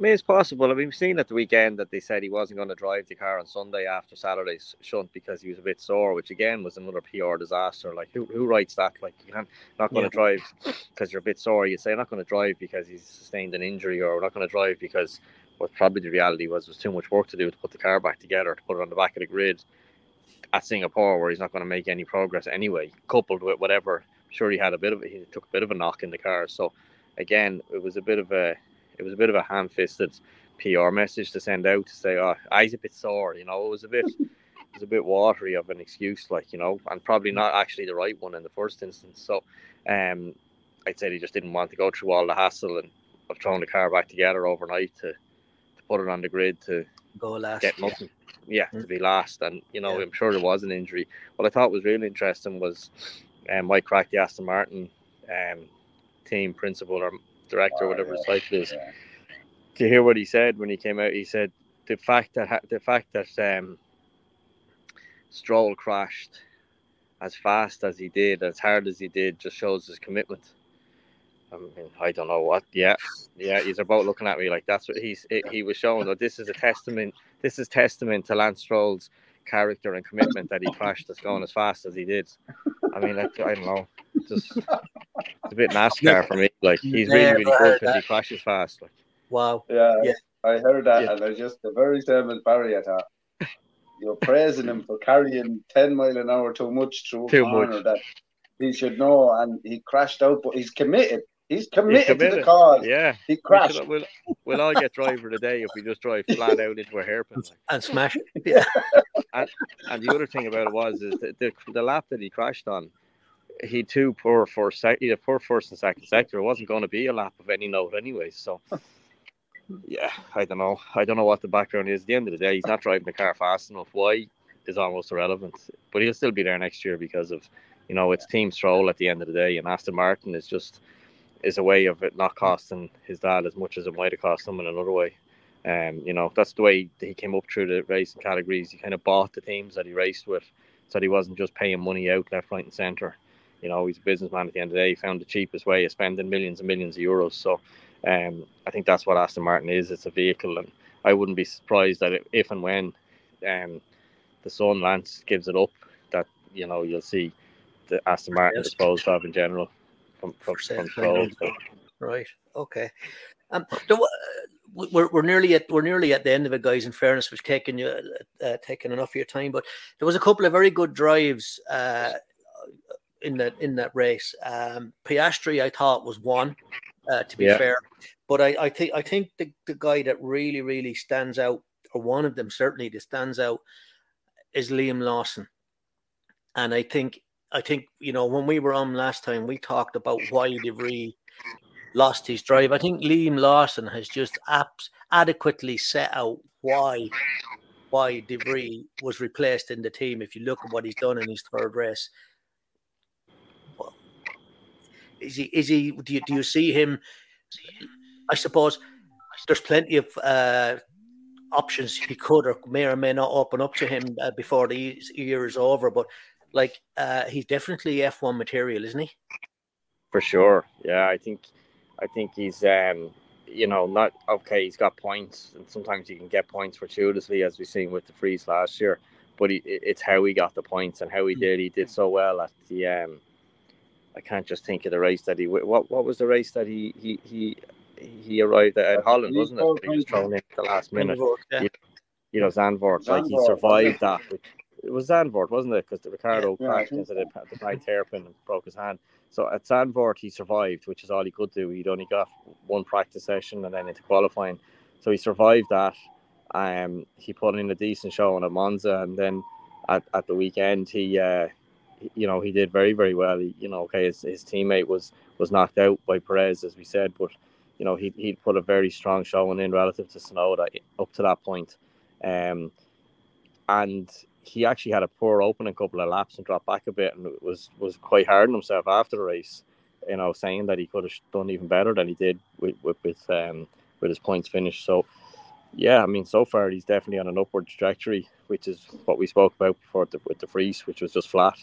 I mean, it's possible. I mean, we've seen at the weekend that they said he wasn't going to drive the car on Sunday after Saturday's shunt because he was a bit sore, which again was another PR disaster. Like, who, who writes that? Like, you can't not going Yeah. to drive because you're a bit sore. You say I'm not going to drive because he's sustained an injury, or not going to drive because what probably the reality was was too much work to do to put the car back together, to put it on the back of the grid at Singapore, where he's not going to make any progress anyway. Coupled with whatever, sure he had a bit of he took a bit of a knock in the car. So again, it was a bit of a it was a bit of a ham-fisted PR message to send out to say, "Oh, eyes a bit sore," you know. It was a bit it was a bit watery of an excuse, like you know, and probably not actually the right one in the first instance. So, um, I'd say he just didn't want to go through all the hassle and of throwing the car back together overnight to to put it on the grid to go last. Get nothing. Yeah, yeah to be last. And you know, yeah. I'm sure there was an injury. What I thought was really interesting was um, Mike Krack, the Aston Martin um, team principal or director, whatever his title is. To hear what he said when he came out, he said the fact that the fact that um, Stroll crashed as fast as he did, as hard as he did, just shows his commitment. I mean, I don't know what. Yeah, yeah. He's about looking at me like that's what he's. He was showing that this is a testament. This is testament to Lance Stroll's character and commitment that he crashed as going as fast as he did. I mean, I, I don't know. Just it's a bit NASCAR for me. Like he's really, really good because he crashes fast. Like. Wow. Yeah. Yeah. I heard that, yeah. and I just the very same as Barry. I thought you're praising him for carrying ten mile an hour too much through too corner much. that he should know, and he crashed out, but he's committed. He's committed, He's committed. to the cause. Yeah. He crashed. We we'll, we'll all get driver today if we just drive flat out into a hairpin. And smash it. Yeah. and, and the other thing about it was is the, the, the lap that he crashed on, he too poor for sec- he had poor first and second sector. It wasn't going to be a lap of any note anyway. So yeah, I don't know. I don't know what the background is. At the end of the day, he's not driving the car fast enough. Why is almost irrelevant. But he'll still be there next year because of you know it's Team Stroll at the end of the day, and Aston Martin is just is a way of it not costing his dad as much as it might have cost someone another way. Um, you know, that's the way he came up through the racing categories. He kind of bought the teams that he raced with, so he wasn't just paying money out left, right, and centre. You know, he's a businessman at the end of the day. He found the cheapest way of spending millions and millions of euros. So, um, I think that's what Aston Martin is. It's a vehicle, and I wouldn't be surprised that if and when um, the son Lance gives it up, that you know you'll see the Aston Martin yes. disposed of in general from from, from Stroll. Right. Okay. Um, we're, we're nearly at we're nearly at the end of it, guys. In fairness, we've taken you uh, uh, taken enough of your time, but there was a couple of very good drives uh, in that in that race. Um, Piastri, I thought, was one. Uh, to be yeah. fair, but I, I think I think the, the guy that really really stands out, or one of them certainly that stands out, is Liam Lawson, and I think I think you know when we were on last time, we talked about why De lost his drive. I think Liam Lawson has just abs- adequately set out why why De was replaced in the team. If you look at what he's done in his third race, is he? Is he? Do you, do you see him? I suppose there's plenty of uh, options he could or may or may not open up to him uh, before the year is over. But like uh, he's definitely F1 material, isn't he? For sure. Yeah, I think I think he's um you know not okay. He's got points, and sometimes you can get points fortuitously, as we've seen with De Vries last year. But he, it's how he got the points and how he did. He did so well at the um. I can't just think of the race that he. What what was the race that he he he he arrived at, at Holland, wasn't it? He was thrown in at the last minute. Yeah. You, you know, Zandvoort, like he survived that, which it was Zandvoort, wasn't it? Because the Ricciardo yeah, crashed into the, the right hairpin and broke his hand. So at Zandvoort, he survived, which is all he could do. He'd only got one practice session and then into qualifying. So he survived that. Um, he put in a decent show on a Monza, and then at, at the weekend, he, uh, you know, he did very, very well. He, you know, okay, his, his teammate was was knocked out by Perez, as we said, but you know, he he'd put a very strong showing in relative to Tsunoda up to that point. Um, and he actually had a poor opening couple of laps and dropped back a bit and was was quite hard on himself after the race. You know, saying that he could have done even better than he did with with with, um, with his points finished. So, yeah, I mean, so far he's definitely on an upward trajectory, which is what we spoke about before the, with De Vries, which was just flat.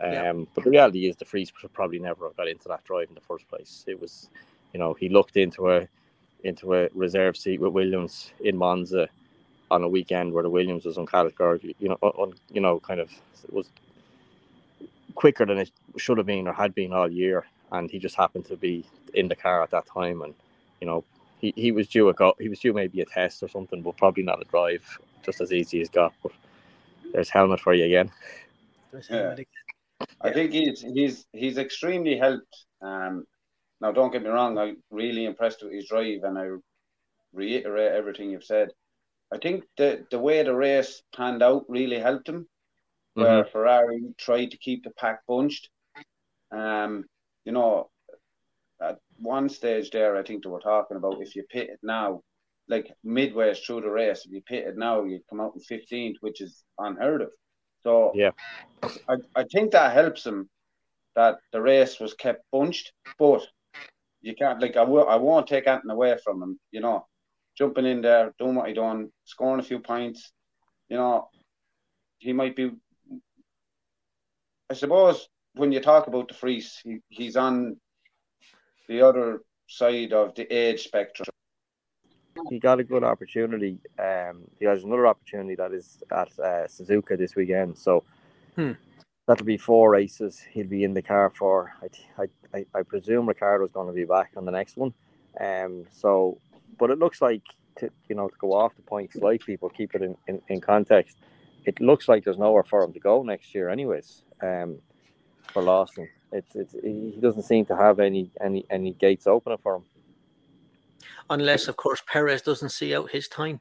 Um, yeah. But the reality is, De Vries probably never have got into that drive in the first place. It was, you know, he looked into a into a reserve seat with Williams in Monza on a weekend where the Williams was on Caligari, you know, on, you know, kind of was quicker than it should have been or had been all year, and he just happened to be in the car at that time, and you know, he, he was due a go, he was due maybe a test or something, but probably not a drive, just as easy as got. But there's Helmut for you again. Yeah. I think he's he's he's extremely helped. Um, now don't get me wrong, I'm really impressed with his drive, and I reiterate everything you've said. I think the the way the race panned out really helped him, where mm-hmm. Ferrari tried to keep the pack bunched. Um, you know, at one stage there, I think they were talking about if you pit it now, like midway through the race, if you pit it now, you come out in 15th, which is unheard of. So yeah, I, I think that helps him that the race was kept bunched, but you can't like I will I won't take anything away from him, you know. Jumping in there, doing what he done, scoring a few points, you know, he might be I suppose when you talk about De Vries, he, he's on the other side of the age spectrum. He got a good opportunity. Um, he has another opportunity that is at uh, Suzuka this weekend. So hmm. that'll be four races. He'll be in the car for. I, I, I presume Ricciardo's going to be back on the next one. Um, so, but it looks like to you know to go off the point slightly, but keep it in, in, in context. It looks like there's nowhere for him to go next year, anyways. Um, for Lawson. It's it's he doesn't seem to have any any any gates opening for him. Unless, of course, Perez doesn't see out his time.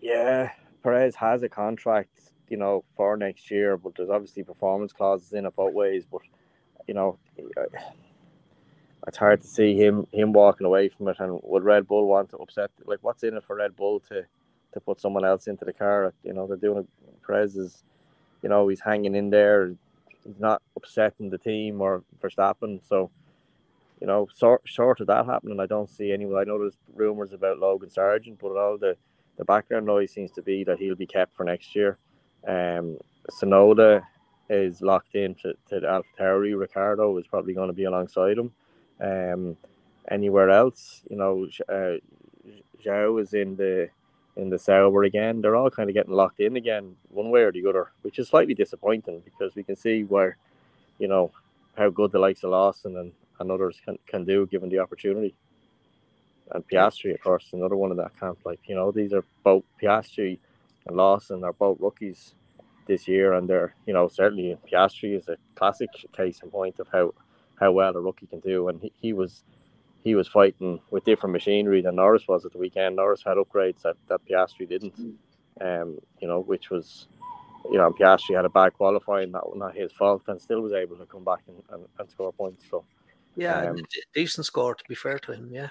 Yeah, Perez has a contract, you know, for next year, but there's obviously performance clauses in it both ways. But you know, it's hard to see him him walking away from it. And would Red Bull want to upset? Like, what's in it for Red Bull to to put someone else into the car? You know, they're doing it. Perez is, you know, he's hanging in there he's not upsetting the team or Verstappen. So, you know, sort short of that happening, I don't see anyone. I know there's rumours about Logan Sargeant, but all the, the background noise seems to be that he'll be kept for next year. Um, Tsunoda is locked in to, to AlphaTauri. Ricciardo is probably going to be alongside him. Um, anywhere else, you know, uh, Zhou is in the in the Sauber again. They're all kind of getting locked in again, one way or the other, which is slightly disappointing because we can see where, you know, how good the likes of Lawson and, and others can, can do given the opportunity. And Piastri, of course, another one of that camp. Like, you know, these are both Piastri and Lawson are both rookies this year, and they're, you know, certainly Piastri is a classic case in point of how, how well a rookie can do. And he, he was he was fighting with different machinery than Norris was at the weekend. Norris had upgrades that, that Piastri didn't, um, you know, which was, you know, Piastri had a bad qualifying, that was not his fault, and still was able to come back and, and, and score points. So, yeah, um, decent score to be fair to him, yeah.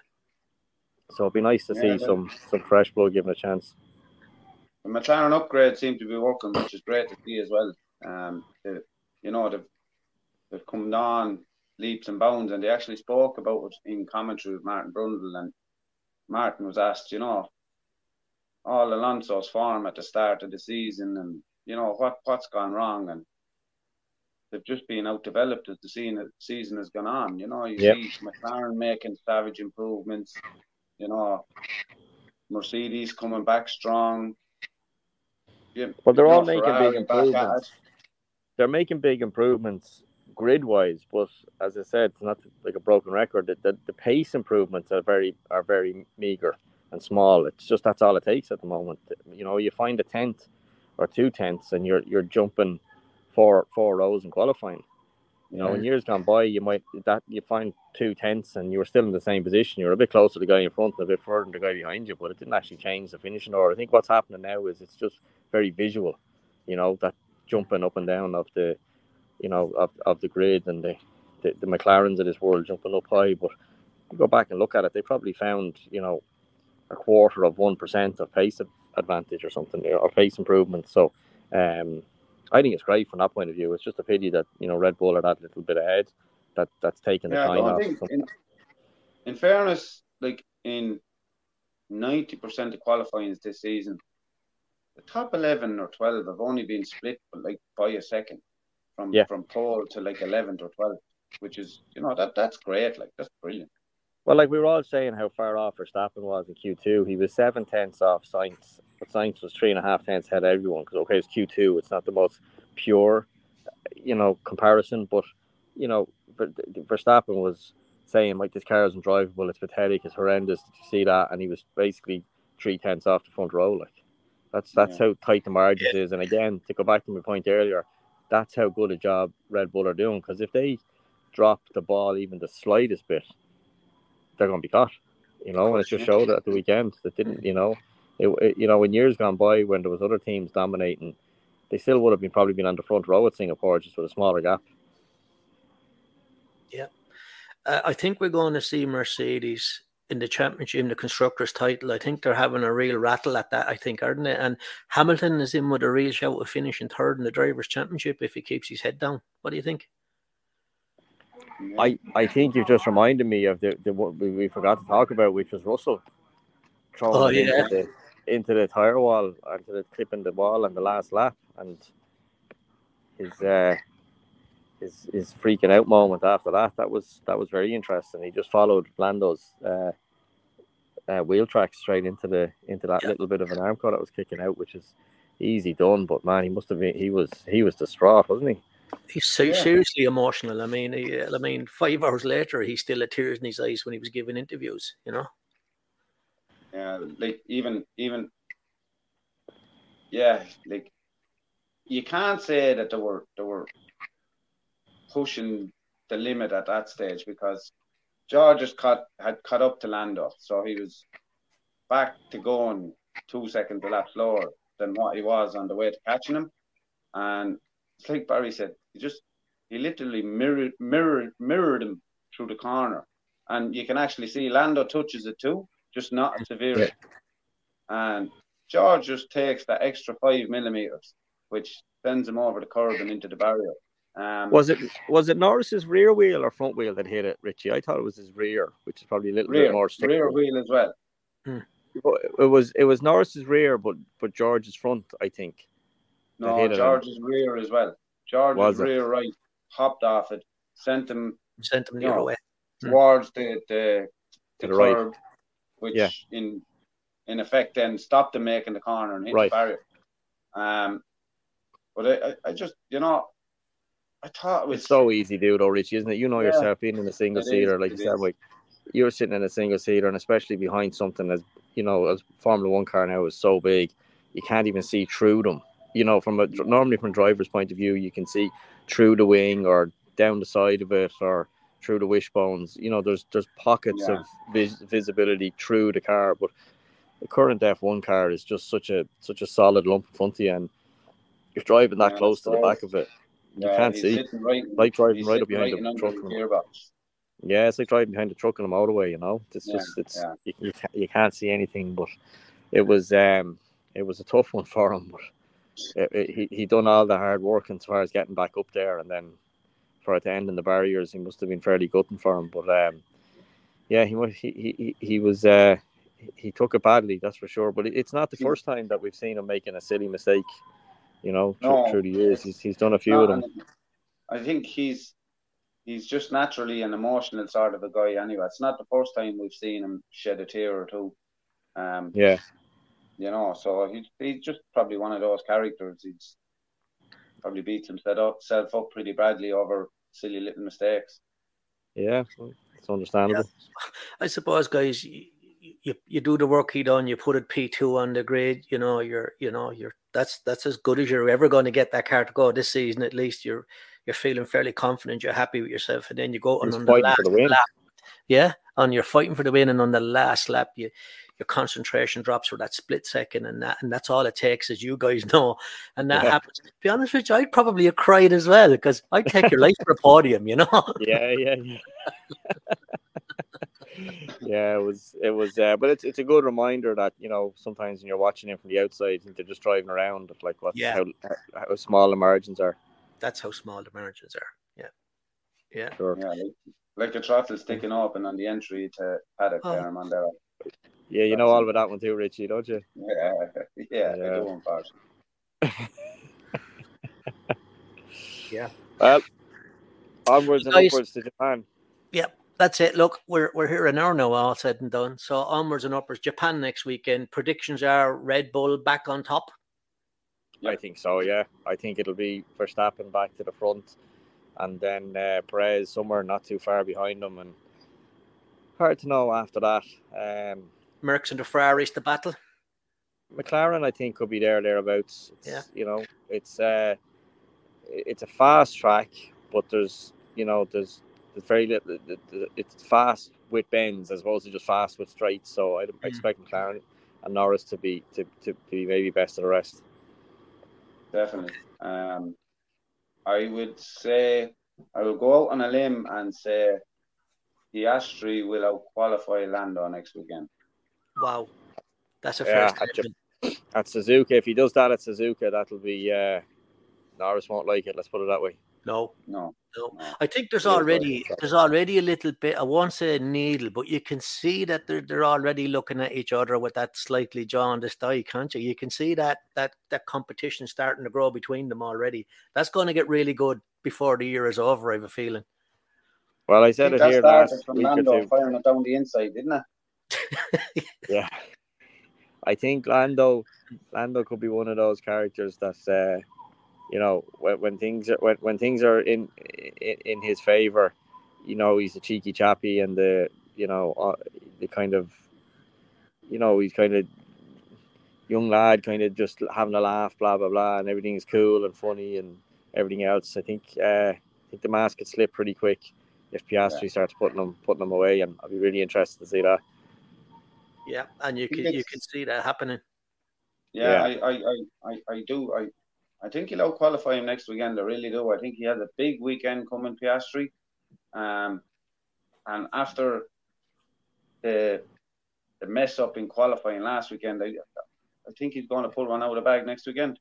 So it'd be nice to yeah, see some some fresh blood given a chance. The McLaren upgrade seemed to be working, which is great to see as well. Um, the, you know, they've, they've come down leaps and bounds. And they actually spoke about it in commentary with Martin Brundle. And Martin was asked, you know, all Alonso's form at the start of the season and, you know, what, what's gone wrong. And they've just been out developed as the season, season has gone on. You know, you yep. see McLaren making savage improvements, you know, Mercedes coming back strong. well, they're all making Ferrari big improvements. They're making big improvements grid wise, but as I said, it's not like a broken record. The, the, the pace improvements are very are very meager and small. It's just that's all it takes at the moment. You know, you find a tenth or two tenths, and you're you're jumping four four rows and qualifying. You know, yeah. in years gone by, you might that you find two tenths, and you were still in the same position. You're a bit closer to the guy in front and a bit further than the guy behind you, but it didn't actually change the finishing order. I think what's happening now is it's just very visual. You know, that jumping up and down of the you know, of, of the grid and the, the, the McLarens of this world jumping up high. But you go back and look at it, they probably found, you know, a quarter of 1% of pace advantage or something, or pace improvement. So um, I think it's great from that point of view. It's just a pity that, you know, Red Bull are that little bit ahead. That That's taken the time off. In, in fairness, like in 90% of qualifying this season, the top 11 or 12 have only been split like by a second from yeah. from pole to like 11th or 12th, which is you know that that's great. Like that's brilliant. Well, like we were all saying how far off Verstappen was in Q2. He was seven tenths off Sainz, but Sainz was three and a half tenths ahead of everyone. Because okay, it's Q2. It's not the most pure, you know, comparison, but you know, Verstappen was saying like this car isn't drivable, it's pathetic, it's horrendous. Did you see that? And he was basically three tenths off the front row. Like that's that's yeah. how tight the margins yeah. is. And again, to go back to my point earlier, that's how good a job Red Bull are doing. Because if they drop the ball even the slightest bit, they're going to be caught. You know, and it just showed at the weekend that didn't. You know, it, it, you know in years gone by when there was other teams dominating, they still would have been probably been on the front row at Singapore just with a smaller gap. Yeah, uh, I think we're going to see Mercedes in the championship, in the constructors' title. I think they're having a real rattle at that. I think, aren't they? And Hamilton is in with a real shout of finishing third in the drivers' championship if he keeps his head down. What do you think? I, I think you've just reminded me of the, the what we, forgot to talk about, which was Russell throwing oh, yeah. into, the, into the tire wall, into the clipping the wall on the last lap, and his uh, his his freaking out moment after that. That was that was very interesting. He just followed Lando's uh, uh, wheel track straight into the into that yeah. little bit of an arm cut that was kicking out, which is easy done. But man, he must have been he was he was distraught, wasn't he? He's so yeah. seriously emotional. I mean, he, I mean, five hours later, he still had tears in his eyes when he was giving interviews. You know. Yeah, like even even. Yeah, like you can't say that they were they were pushing the limit at that stage because George just cut had cut up to Lando, so he was back to going two seconds a lap slower than what he was on the way to catching him, and it's like Barry said, he just he literally mirrored mirrored mirrored him through the corner, and you can actually see Lando touches it too, just not severely, yeah. and George just takes that extra five millimeters, which sends him over the curb and into the barrier. Um, was it was it Norris's rear wheel or front wheel that hit it, Richie? I thought it was his rear, which is probably a little rear, bit more rear wheel as well. Hmm. It was it was Norris's rear, but but George's front, I think. No, George's rear as well. George's rear right hopped off it, sent him sent him the other way hmm. towards the the, the, the curb, right. which yeah. in in effect then stopped him making the corner and hit right. the barrier. Um, but I, I, I, just you know I thought it was it's so easy, dude. Though, Richie, isn't it? You know yeah, yourself being in a single seater, like you said, like you're sitting in a single seater, and especially behind something as you know, as Formula One car now is so big, you can't even see through them you know, from a normally from a driver's point of view, you can see through the wing or down the side of it or through the wishbones. You know, there's there's pockets yeah. of vis- visibility through the car, but the current F1 car is just such a such a solid lump in front of you, and you're driving that yeah, close to the back of it. You yeah, can't see. Right, like driving right up behind right the truck. The yeah, it's like driving behind the truck on the motorway. You know, it's just it's you, you, can't, you can't see anything. But it was um it was a tough one for him. But it, it, he he done all the hard work as far as getting back up there, and then for it to end in the barriers, he must have been fairly gutting for him. But um, yeah, he was he he, he was uh, he took it badly, that's for sure. But it's not the first time that we've seen him making a silly mistake. You know, no, through, through the years, he's he's done a few of them. I think he's he's just naturally an emotional sort of a guy. Anyway, it's not the first time we've seen him shed a tear or two. Um, yeah, you know. So he, he's just probably one of those characters. He's probably beats himself up, up pretty badly over silly little mistakes. Yeah, it's understandable. Yeah. I suppose, guys, you, you, do the work he done. You put it P two on the grid, You know, you're you know you're that's that's as good as you're ever going to get that car to go this season. At least you're you're feeling fairly confident. You're happy with yourself, and then you go on, on the last the lap. Yeah, and you're fighting for the win, and on the last lap, you your concentration drops for that split second, and that and that's all it takes, as you guys know. And that yeah. happens. To be honest with you, I'd probably have cried as well because I'd take your life for a podium, you know. Yeah, yeah, yeah. yeah, it was it was uh, but it's it's a good reminder that you know sometimes when you're watching him from the outside and they're just driving around like what yeah. how, how small the margins are. That's how small the margins are. Yeah. Yeah. Sure. Yeah, like, like the throttle sticking up and on the entry to paddock oh. there, man, there. Yeah, you know all about that one too, Richie, don't you? Yeah, yeah, yeah. I do part. yeah. Well, onwards and upwards to Japan. Yep, that's it. Look, we're we're here an hour now, all said and done. So onwards and upwards. Japan next weekend. Predictions are Red Bull back on top. I think so. Yeah, I think it'll be Verstappen back to the front, and then uh, Perez somewhere not too far behind them, and hard to know after that. Um, Mercs and the Ferraris, the battle. McLaren, I think, could be there thereabouts. It's, Yeah. You know, it's uh, it's a fast track, but there's you know there's there's very little. It's fast with bends as opposed to just fast with straights. So I'd expect McLaren and Norris to be to, to be maybe best of the rest. Definitely. Um, I would say I will go out on a limb and say Piastri will out qualify Lando next weekend. Wow. That's a Yeah, first at. At Suzuka, if he does that at Suzuka, that'll be uh, Norris won't like it. Let's put it that way. No, No, no. no. I think there's already there's already a little bit. I won't say a needle, but you can see that they're they're already looking at each other with that slightly jaundiced eye, can't you? You can see that that that competition starting to grow between them already. That's going to get really good before the year is over. I have a feeling. Well, I I said think it that here started last from week or Lando two. firing it down the inside, didn't it? Yeah, I think Lando, Lando could be one of those characters that, uh, you know, when, when things are when, when things are in, in in his favor, you know, he's a cheeky chappy and the you know uh, the kind of, you know, he's kind of young lad, kind of just having a laugh, blah blah blah, and everything's cool and funny and everything else. I think uh, I think the mask could slip pretty quick if Piastri starts putting them putting them away, and I'd be really interested to see that. Yeah, and you can you can see that happening. Yeah, Yeah. I, I, I, I, I do. I, I think he'll qualify him next weekend. I really do. I think he has a big weekend coming, Piastri. Um, and after the the mess up in qualifying last weekend, I, I think he's going to pull one out of the bag next weekend.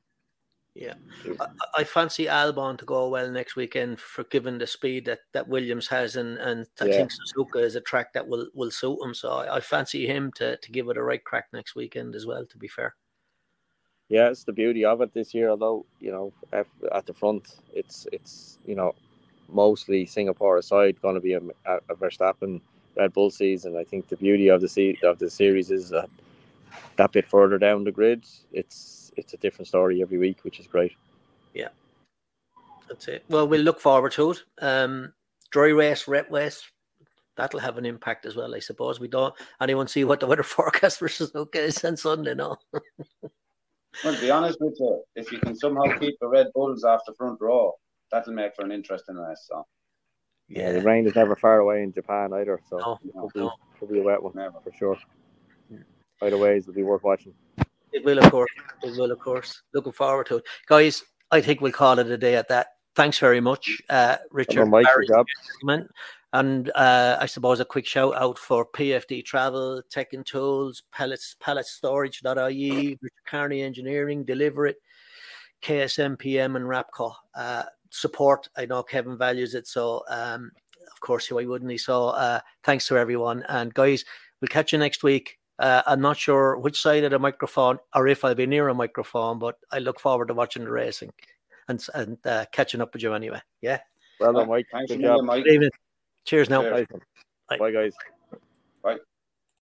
Yeah, I, I fancy Albon to go well next weekend for given the speed that, that Williams has, and, and I Yeah. think Suzuka is a track that will, will suit him. So I, I fancy him to, to give it a right crack next weekend as well. To be fair, Yeah, it's the beauty of it this year. Although you know, at, the front, it's it's you know, mostly Singapore aside, going to be a, a, a Verstappen Red Bull season. I think the beauty of the se- of the series is that that bit further down the grid, it's it's a different story every week, which is great. Yeah, that's it. Well, we'll look forward to it. Um, dry race, wet race, that'll have an impact as well, I suppose. We don't anyone see what the weather forecast for Suzuka is on Sunday, no? Well, to be honest with you, if you can somehow keep the Red Bulls off the front row, that'll make for an interesting race. So, Yeah, the rain is never far away in Japan either, so No, it no, could be, no. could be a wet one never. for sure. Yeah. Either way, it'll be worth watching. It will, of course. It will, of course. Looking forward to it, guys. I think we'll call it a day at that. Thanks very much, uh, Richard. Mike, Barry, good job. gentlemen. And uh, I suppose a quick shout out for PFD Travel, Tech and Tools, Pellets, Pallet Storage.ie, Richard Kearney Engineering, Deliver It, KSMPM, and Rapco. Uh, support. I know Kevin values it, so um, of course, why wouldn't he? So uh, thanks to everyone. And guys, we'll catch you next week. Uh, I'm not sure which side of the microphone or if I'll be near a microphone, but I look forward to watching the racing and and uh, catching up with you anyway. Yeah. Well done, Mike. Thanks Good a job. million, Mike. Good evening. Cheers now. Cheers. Bye. Bye, guys.